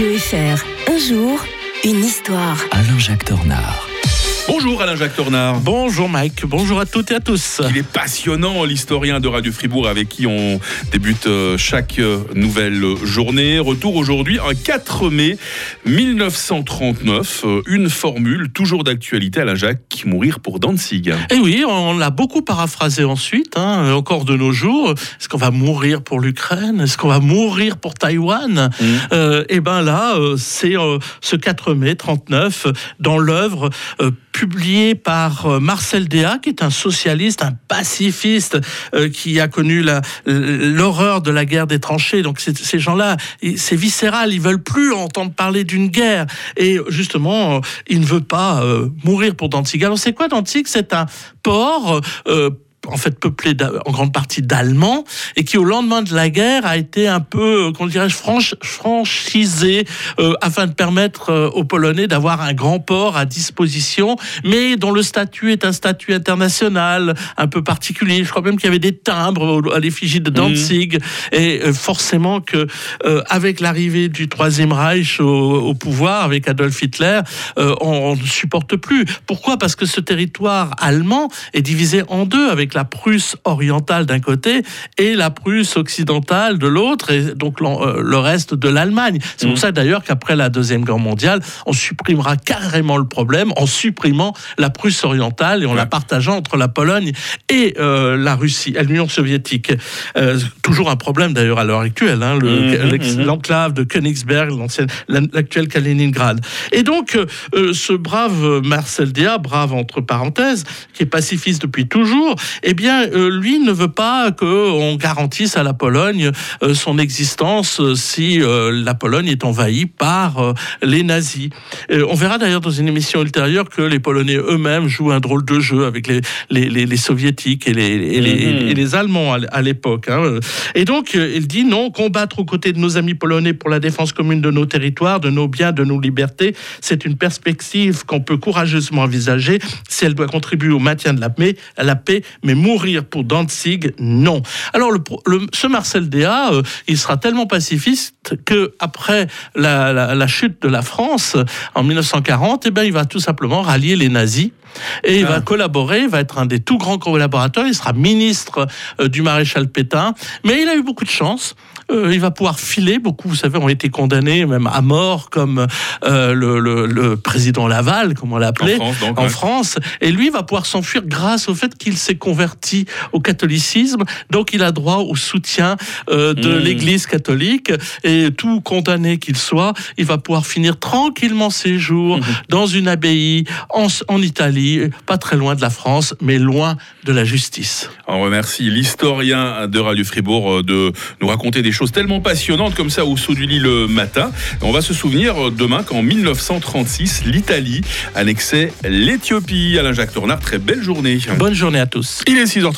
Un jour, une histoire. Alain-Jacques Tornard. Bonjour Alain-Jacques Tornard. Bonjour Mike, bonjour à toutes et à tous. Il est passionnant, l'historien de Radio Fribourg avec qui on débute euh, chaque euh, nouvelle journée. Retour aujourd'hui, un 4 mai 1939. euh, Une formule toujours d'actualité, Alain-Jacques, mourir pour Danzig. Et Eh oui, on l'a beaucoup paraphrasé ensuite, hein, encore de nos jours. Est-ce qu'on va mourir pour l'Ukraine? Est-ce qu'on va mourir pour Taïwan? Mmh. Euh, Et ben là, euh, c'est euh, ce 4 mai 39 euh, dans l'œuvre euh, publiée par euh, Marcel Déat, qui est un socialiste, un pacifiste, euh, qui a connu l'horreur de la guerre des tranchées. Donc ces gens-là, c'est viscéral, ils veulent plus entendre parler d'une guerre. Et justement, euh, il ne veut pas mourir pour Danzig. Alors c'est quoi Danzig C'est un port. Euh, en fait peuplé d'a- en grande partie d'Allemands et qui au lendemain de la guerre a été un peu, euh, comment dirais-je, franch- franchisé euh, afin de permettre euh, aux Polonais d'avoir un grand port à disposition, mais dont le statut est un statut international un peu particulier. Je crois même qu'il y avait des timbres à l'effigie de Danzig et euh, forcément que euh, avec l'arrivée du Troisième Reich au, au pouvoir avec Adolf Hitler, euh, on, on ne supporte plus. Pourquoi? Parce que ce territoire allemand est divisé en deux avec la Prusse orientale d'un côté et la Prusse occidentale de l'autre, et donc euh, le reste de l'Allemagne. C'est pour ça d'ailleurs qu'après la Deuxième Guerre mondiale, on supprimera carrément le problème en supprimant la Prusse orientale et en la partageant entre la Pologne et euh, la Russie, l'Union soviétique. Euh, toujours un problème d'ailleurs à l'heure actuelle, hein, le- Mhm, l'ex- mhm. l'enclave de Königsberg, l'ancienne- la- l'actuel Kaliningrad. Et donc, euh, ce brave Marcel Déat, brave entre parenthèses, qui est pacifiste depuis toujours, eh bien, euh, lui ne veut pas qu'on garantisse à la Pologne euh, son existence euh, si la Pologne est envahie par les nazis. On verra d'ailleurs dans une émission ultérieure que les Polonais eux-mêmes jouent un drôle de jeu avec les, les, les, les soviétiques et les, et les, et les Allemands à l'époque. hein. Et donc, il dit non, combattre aux côtés de nos amis polonais pour la défense commune de nos territoires, de nos biens, de nos libertés, c'est une perspective qu'on peut courageusement envisager si elle doit contribuer au maintien de la paix, la paix mais mourir pour Danzig, non. Alors, le, pro- le- ce Marcel Déat, euh, il sera tellement pacifiste que après la, la- la chute de la France en 1940, eh ben, il va tout simplement rallier les nazis. Et il Ah. va collaborer, il va être un des tout grands collaborateurs, il sera ministre euh, du maréchal Pétain, mais il a eu beaucoup de chance. Euh, il va pouvoir filer. Beaucoup, vous savez, ont été condamnés même à mort, comme euh, le, le- le président Laval, comme on l'appelait, En France, donc, en ouais. France. Et lui va pouvoir s'enfuir grâce au fait qu'il s'est converti au catholicisme. Donc, il a droit au soutien euh, de Mmh. l'Église catholique. Et tout condamné qu'il soit, il va pouvoir finir tranquillement ses jours Mmh. dans une abbaye en, en Italie, pas très loin de la France, mais loin de la justice. On remercie l'historien de Radio Fribourg de nous raconter des choses tellement passionnantes comme ça au saut du lit le matin. On va se souvenir euh, demain qu'en 1936, l'Italie annexait l'Éthiopie. Alain-Jacques Tornard, très belle journée. Bonne journée à tous. Il est 6h30.